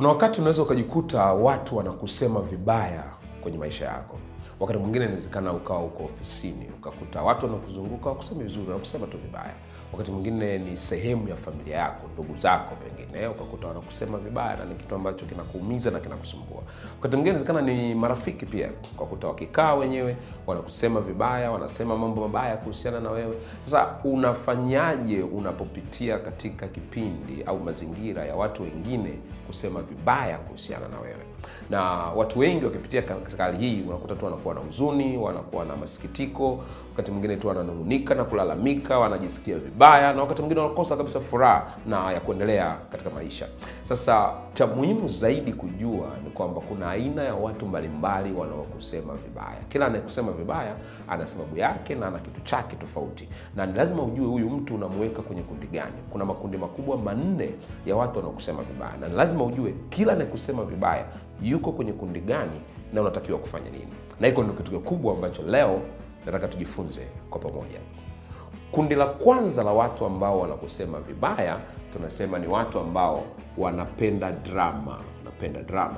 Kuna wakati unaweza ukajikuta watu wanakusema vibaya kwenye maisha yako. Wakati mwingine inawezekana ukawa uko ofisini ukakuta watu wanakuzunguka wakusema vizuri, wanakusema tu vibaya. Wakati mwingine ni sehemu ya familia yako, ndugu zako, pengine ukakuta wanakusema vibaya, na ni kitu ambacho kinakuumiza na kinakusumbua. Wakati mwingine inawezekana ni marafiki pia, ukakuta wakikaa wenyewe wanakusema vibaya, wanasema mambo mabaya kuhusiana na wewe. Sasa unafanyaje unapopitia katika kipindi au mazingira ya watu wengine kusema vibaya kuhusiana na wewe? Na watu wengi wakipitia katika hali hii, unakuta tu wanakuwa na huzuni, wanakuwa na masikitiko, wakati mwingine tu wananung'unika na kulalamika, wanajisikia vibaya, na wakati mwingine wanakosa kabisa furaha na ya kuendelea katika maisha. Sasa cha muhimu zaidi kujua ni kwamba kuna aina ya watu mbalimbali wanaokusema vibaya. Kila anayekusema vibaya ana sababu yake na ana kitu chake tofauti, na ni lazima ujue huyu mtu unamuweka kwenye kundi gani. Kuna makundi makubwa manne ya watu wanaokusema vibaya, na ni lazima ujue kila anayekusema vibaya yuko kwenye kundi gani na unatakiwa kufanya nini. Na hiko ndio kitu kikubwa ambacho leo nataka tujifunze kwa pamoja. Kundi la kwanza la watu ambao wanakusema vibaya, tunasema ni watu ambao wanapenda drama. Wanapenda drama.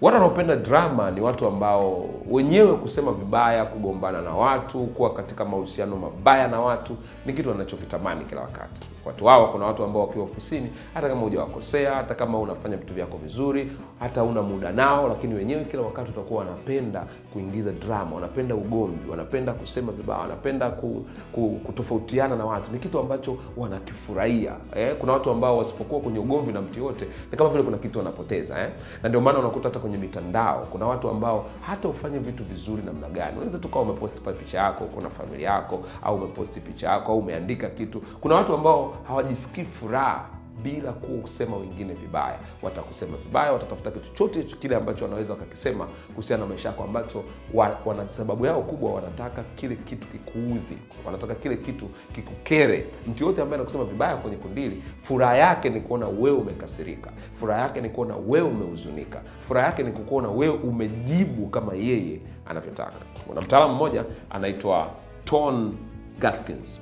Watu wanaopenda drama ni watu ambao wenyewe kusema vibaya, kugombana na watu, kuwa katika mahusiano mabaya na watu ni kitu wanachokitamani kila wakati. Watu hawa, kuna watu ambao wakiwa ofisini, hata kama hujawakosea, hata kama unafanya vitu vyako vizuri, hata una muda nao, lakini wenyewe kila wakati utakuwa wanapenda kuingiza drama, wanapenda ugomvi, wanapenda kusema vibaya, wanapenda ku, ku, kutofautiana na watu. Ni kitu ambacho wanakifurahia eh? Kuna watu ambao wasipokuwa kwenye ugomvi na mtu yote ni kama vile kuna kitu wanapoteza eh? Na ndio maana unakuta hata kwenye mitandao kuna watu ambao hata ufanye vitu vizuri namna gani, unaweza tukawa umeposti picha yako, kuna familia yako, au umeposti picha yako, au umeandika kitu, kuna watu ambao hawajisikii furaha bila kusema wengine vibaya. Watakusema vibaya, watatafuta kitu chote kile ambacho wanaweza wakakisema kuhusiana na maisha yako ambacho wa, wana sababu yao kubwa, wanataka kile kitu kikuudhi, wanataka kile kitu kikukere. Mtu yote ambaye anakusema vibaya kwenye kundili, furaha yake ni kuona wewe umekasirika, furaha yake ni kuona wewe umehuzunika, furaha yake ni kukuona wewe umejibu kama yeye anavyotaka. Kuna mtaalamu mmoja anaitwa Ton Gaskins.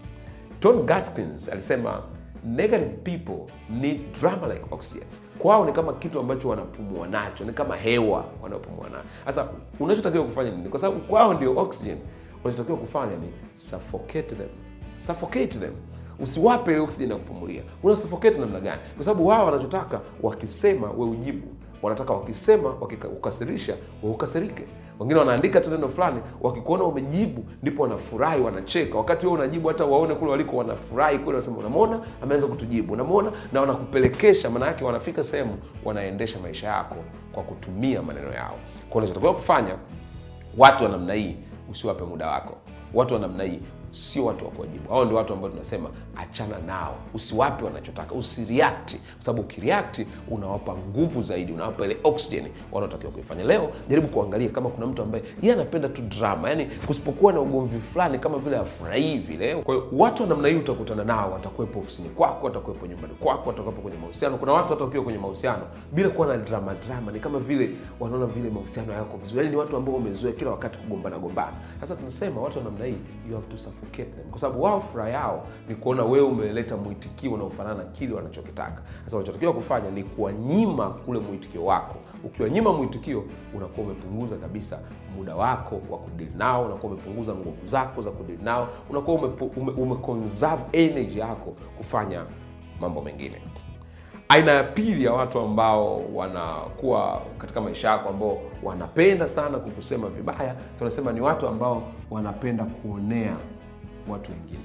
Ton Gaskins alisema negative people need drama like oxygen. Kwao ni kama kitu ambacho wanapumua nacho, ni kama hewa wanapumua nacho. Sasa unachotakiwa kufanya nini? Kwa sababu kwao ndio oxygen. Unachotakiwa kufanya ni suffocate them, suffocate them. Usiwape ile oxygen ya kupumulia. Una namna gani? Kwa sababu wao wanachotaka wakisema, we ujibu. Wanataka wakisema, wakikukasirisha we ukasirike wengine wanaandika tu neno fulani, wakikuona umejibu ndipo wanafurahi, wanacheka. Wakati wewe unajibu, hata waone kule waliko wanafurahi kule, wanasema unamwona, ameanza kutujibu, unamwona, na wanakupelekesha. Maana yake wanafika sehemu wanaendesha maisha yako kwa kutumia maneno yao. Kwa unachotakiwa kufanya, watu wa namna hii usiwape muda wako. Watu wa namna hii sio watu wa kuwajibu. Hao ndio watu ambao tunasema achana nao, usiwape wanachotaka, usiriakti kwa sababu ukiriakti unawapa nguvu zaidi, unawapa ile oxygen wanaotakiwa kuifanya. Leo jaribu kuangalia kama kuna mtu ambaye yeye anapenda tu drama, yani kusipokuwa na ugomvi fulani kama vile afurahii vile. Kwa hiyo watu wa namna hii utakutana nao, watakuwepo ofisini kwako, watakuwepo nyumbani kwako, watakuwepo kwenye mahusiano. Kuna watu hata ukiwa kwenye mahusiano bila kuwa na drama drama, ni kama vile wanaona vile mahusiano yako vizuri, yani ni watu ambao wamezoea kila wakati kugombana gombana. Sasa tunasema watu wa namna hii you have to suffocate them, kwa sababu wao furaha yao ni kuona wewe umeleta mwitikio unaofanana na kile wanachokitaka. Sasa wanachotakiwa kufanya ni kuwanyima ule mwitikio wako. Ukiwanyima mwitikio, unakuwa umepunguza kabisa muda wako wa kudili nao, unakuwa umepunguza nguvu zako za kudili nao, unakuwa ume, ume, ume energy yako kufanya mambo mengine. Aina ya pili ya watu ambao wanakuwa katika maisha yako ambao wanapenda sana kukusema vibaya, tunasema ni watu ambao wanapenda kuonea watu wengine.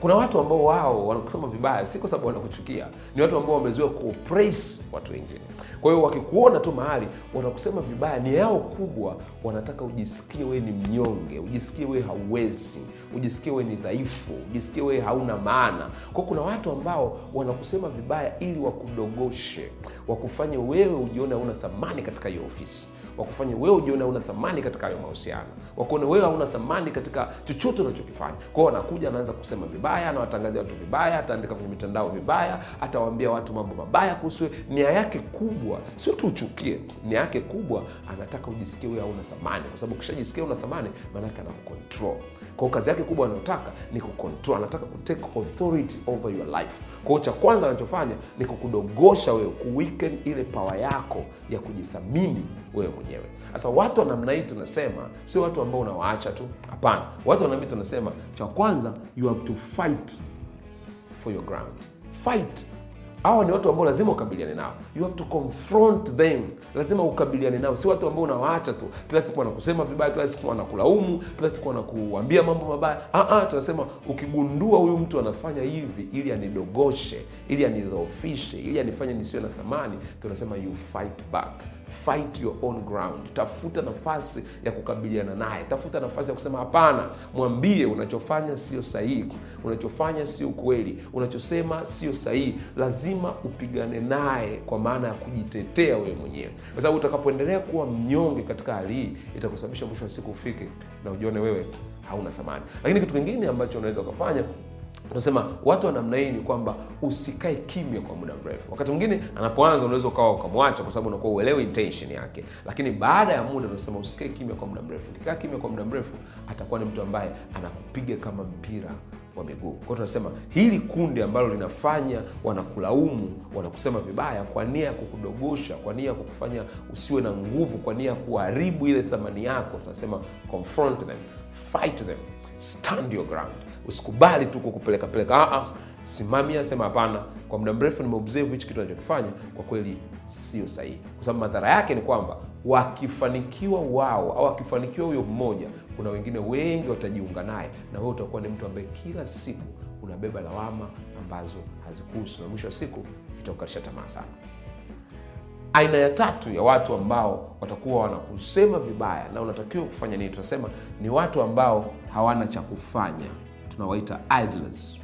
Kuna watu ambao wao wanakusema vibaya si kwa sababu wanakuchukia, ni watu ambao wamezoea kupraise watu wengine. Kwa hiyo wakikuona tu mahali wanakusema vibaya, ni yao kubwa, wanataka ujisikie wewe ni mnyonge, ujisikie wewe hauwezi, ujisikie wewe ni dhaifu, ujisikie wewe hauna maana. kwao kuna watu ambao wanakusema vibaya ili wakudogoshe, wakufanye wewe ujione hauna thamani katika hiyo ofisi wakufanya wewe ujione una thamani katika hayo mahusiano, wakuone wewe hauna thamani katika chochote unachokifanya. Kwao anakuja anaanza kusema vibaya, anawatangazia watu vibaya, ataandika kwenye mitandao vibaya, atawaambia watu mambo mabaya kuhusu. Nia yake kubwa sio tu uchukie, nia yake kubwa anataka ujisikie wewe hauna thamani, kwa sababu ukishajisikia una thamani, maanake anakucontrol. Kwa kazi yake kubwa anayotaka ni kucontrol, anataka kutake authority over your life. Kwa cha kwanza anachofanya ni kukudogosha wewe, kuweaken ile power yako ya kujithamini wewe mwenyewe. Sasa watu wa namna hii tunasema sio watu ambao unawaacha tu, hapana. Watu wa namna hii tunasema cha kwanza, you have to fight for your ground. Fight hawa ni watu ambao lazima ukabiliane nao, you have to confront them, lazima ukabiliane nao. Si watu ambao unawaacha tu, kila siku wanakusema vibaya, kila siku wanakulaumu, kila siku wanakuambia mambo mabaya. Ah, ah, tunasema ukigundua huyu mtu anafanya hivi ili anidogoshe, ili anidhoofishe, ili anifanye nisiwe na thamani, tunasema you fight back fight your own ground. Tafuta nafasi ya kukabiliana naye, tafuta nafasi ya kusema hapana. Mwambie unachofanya sio sahihi, unachofanya sio kweli, unachosema sio sahihi. Lazima upigane naye kwa maana ya kujitetea wewe mwenyewe, kwa sababu utakapoendelea kuwa mnyonge katika hali hii itakusababisha mwisho wa siku ufike na ujione wewe hauna thamani. Lakini kitu kingine ambacho unaweza ukafanya Tunasema watu wa namna hii ni kwamba usikae kimya kwa muda mrefu. Wakati mwingine anapoanza unaweza ukawa ukamwacha kwa sababu unakuwa uelewi intention yake, lakini baada ya muda tunasema usikae kimya kwa muda mrefu. Ukikaa kimya kwa muda mrefu, atakuwa ni mtu ambaye anakupiga kama mpira wa miguu. Kwa tunasema hili kundi ambalo linafanya wanakulaumu, wanakusema vibaya kwa nia ya kukudogosha, kwa nia ya kukufanya usiwe na nguvu, kwa nia ya kuharibu ile thamani yako, tunasema confront them, fight them, stand your ground. Usikubali tu kukupeleka peleka. Ah, ah, simamia, sema hapana, kwa muda mrefu nimeobserve hichi kitu anachokifanya kwa kweli sio sahihi, kwa sababu madhara yake ni kwamba wakifanikiwa wao au akifanikiwa huyo mmoja, kuna wengine wengi watajiunga naye, na wewe utakuwa ni mtu ambaye kila siku unabeba lawama ambazo hazikuhusu, na mwisho wa siku itakukatisha tamaa sana. Aina ya tatu ya watu ambao watakuwa wanakusema vibaya na unatakiwa kufanya nini? Tunasema ni watu ambao hawana cha kufanya, tunawaita idlers.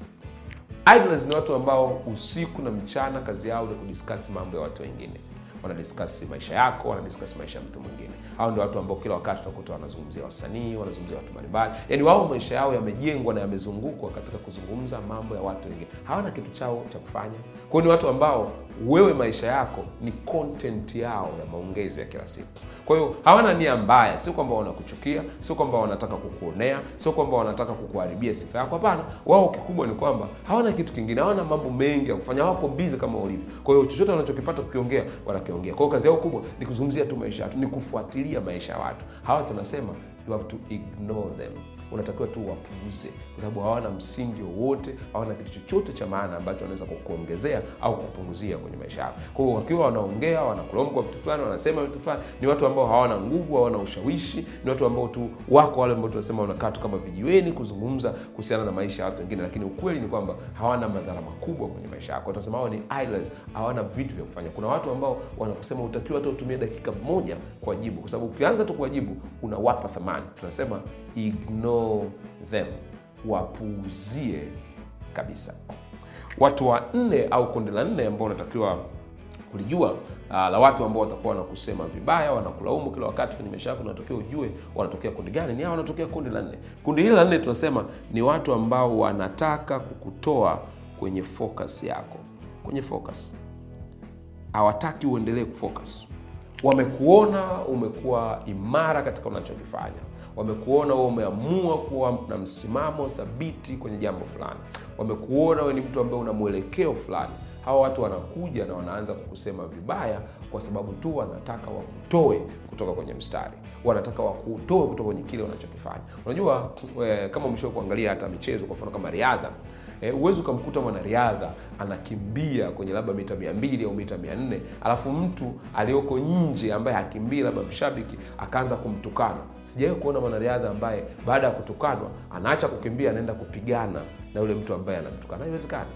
Idlers ni watu ambao usiku na mchana kazi yao ni kudiskasi mambo ya watu wengine wanadiskasi maisha yako, wanadiskasi maisha ya mtu mwingine. Hao ndio watu ambao kila wakati unakuta wanazungumzia wasanii, wanazungumzia watu mbalimbali, yaani wao maisha yao yamejengwa na yamezungukwa katika kuzungumza mambo ya watu wengine, hawana kitu chao cha kufanya. kwao ni watu ambao wewe maisha yako ni content yao ya maongezi ya kila siku. Kwa hiyo hawana nia mbaya, sio kwamba wanakuchukia, sio kwamba wanataka kukuonea, sio kwamba wanataka kukuharibia sifa yako. Hapana, wao kikubwa ni kwamba hawana kitu kingine, hawana mambo mengi ya kufanya, wapo bizi kama ulivyo. Kwa hiyo chochote wanachokipata kukiongea wanakiongea. Kwa hiyo kazi yao kubwa ni kuzungumzia tu maisha ya watu, ni kufuatilia maisha ya watu. Hawa tunasema you have to ignore them unatakiwa tu wapuuze, kwa sababu hawana msingi wowote, hawana kitu chochote cha maana ambacho wanaweza kukuongezea au kukupunguzia kwenye maisha yako. Kwa wakiwa wanaongea, wanakulomkwa vitu fulani, wanasema vitu fulani, ni watu ambao hawana nguvu, hawana ushawishi, ni watu ambao tu wako wale ambao tunasema wanakaa tu kama vijiweni kuzungumza kuhusiana na maisha ya watu wengine, lakini ukweli ni kwamba hawana madhara makubwa kwenye maisha yako. Tunasema hawa ni idlers, hawana vitu vya kufanya. Kuna watu ambao wanakusema utakiwa hata utumie dakika moja kuwajibu, kwa sababu ukianza tu kuwajibu unawapa thamani. Tunasema ignore them, wapuuzie kabisa. Watu wa nne au kundi la nne ambao unatakiwa kulijua uh, la watu ambao watakuwa wanakusema vibaya, wanakulaumu kila wakati kwenye maisha yako, unatakiwa ujue wanatokea kundi gani. Ni hao wanatokea kundi la nne. Kundi hili la nne tunasema ni watu ambao wanataka kukutoa kwenye focus yako, kwenye focus, hawataki uendelee kufocus. Wamekuona umekuwa imara katika unachokifanya wamekuona wewe umeamua kuwa na msimamo thabiti kwenye jambo fulani, wamekuona wewe ni mtu ambaye una mwelekeo fulani. Hawa watu wanakuja na wanaanza kukusema vibaya kwa sababu tu wanataka wakutoe kutoka kwenye mstari, wanataka wakutoe kutoka kwenye kile wanachokifanya. Unajua kama umeshawahi kuangalia hata michezo, kwa mfano kama riadha huwezi uwezi ukamkuta mwanariadha anakimbia kwenye labda mita mia mbili au mita mia nne alafu mtu aliyoko nje ambaye hakimbii labda mshabiki akaanza kumtukana. Sijawahi kuona mwanariadha ambaye baada ya kutukanwa anaacha kukimbia anaenda kupigana na yule mtu ambaye anamtukana. Haiwezekani.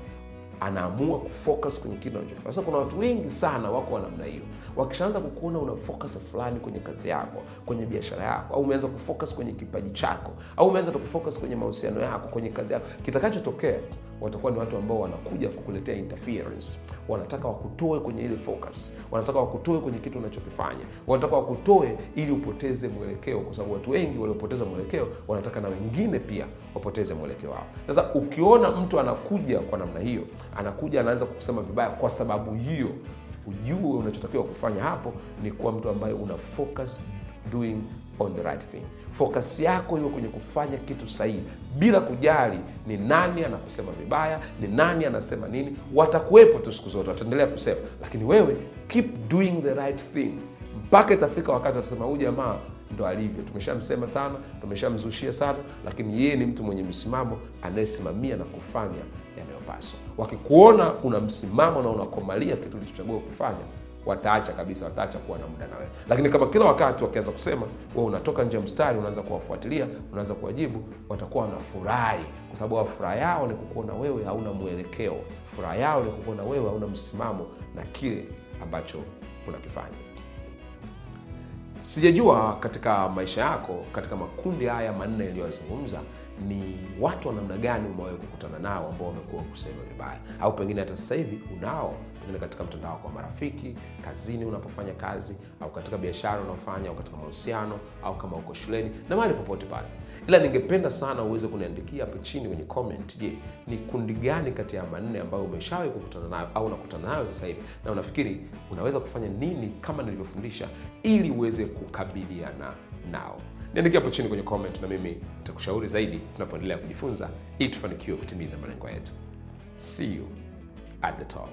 Anaamua kufocus kwenye kile unachokifanya. Sasa kuna watu wengi sana wako wa namna hiyo, wakishaanza kukuona una focus fulani kwenye kazi yako, kwenye biashara yako, au umeanza kufocus kwenye kipaji chako, au umeanza kufocus kwenye mahusiano yako, kwenye kazi yako, kitakachotokea watakuwa ni watu ambao wanakuja kukuletea interference. Wanataka wakutoe kwenye ile focus, wanataka wakutoe kwenye kitu unachokifanya, wanataka wakutoe ili upoteze mwelekeo, kwa sababu watu wengi waliopoteza mwelekeo wanataka na wengine pia wapoteze mwelekeo wao. Sasa ukiona mtu anakuja kwa namna hiyo, anakuja anaanza kukusema vibaya kwa sababu hiyo, ujue unachotakiwa kufanya hapo ni kuwa mtu ambaye una focus doing on the right thing. Focus yako iwe kwenye kufanya kitu sahihi, bila kujali ni nani anakusema vibaya, ni nani anasema nini. Watakuwepo tu siku zote, wataendelea kusema, lakini wewe keep doing the right thing mpaka itafika wakati watasema huyu jamaa ndo alivyo, tumeshamsema sana, tumeshamzushia sana, lakini yeye ni mtu mwenye msimamo anayesimamia na kufanya yanayopaswa. Wakikuona una msimamo na unakomalia kitu ulichochagua kufanya, wataacha kabisa, wataacha kuwa na muda na wewe. Lakini kama kila wakati wakianza kusema wewe unatoka nje mstari, unaanza kuwafuatilia, unaanza kuwajibu, watakuwa wanafurahi, kwa sababu furaha yao ni kukuona wewe hauna mwelekeo. Furaha yao ni kukuona wewe hauna msimamo na kile ambacho unakifanya. Sijajua katika maisha yako, katika makundi haya manne yaliyozungumza, ni watu wa namna gani umewahi kukutana nao ambao wamekuwa kusema vibaya, au pengine hata sasa hivi unao, pengine katika mtandao kwa marafiki, kazini unapofanya kazi, au katika biashara unaofanya, au katika mahusiano, au kama uko shuleni na mahali popote pale. Ila ningependa sana uweze kuniandikia hapo chini kwenye comment. Je, ni kundi gani kati ya manne ambayo umeshawahi kukutana nayo au unakutana nayo sasa hivi, na unafikiri unaweza kufanya nini kama nilivyofundisha, ili uweze kukabiliana nao? Niandikia hapo chini kwenye comment, na mimi nitakushauri zaidi tunapoendelea kujifunza, ili tufanikiwe kutimiza malengo yetu. See you at the top.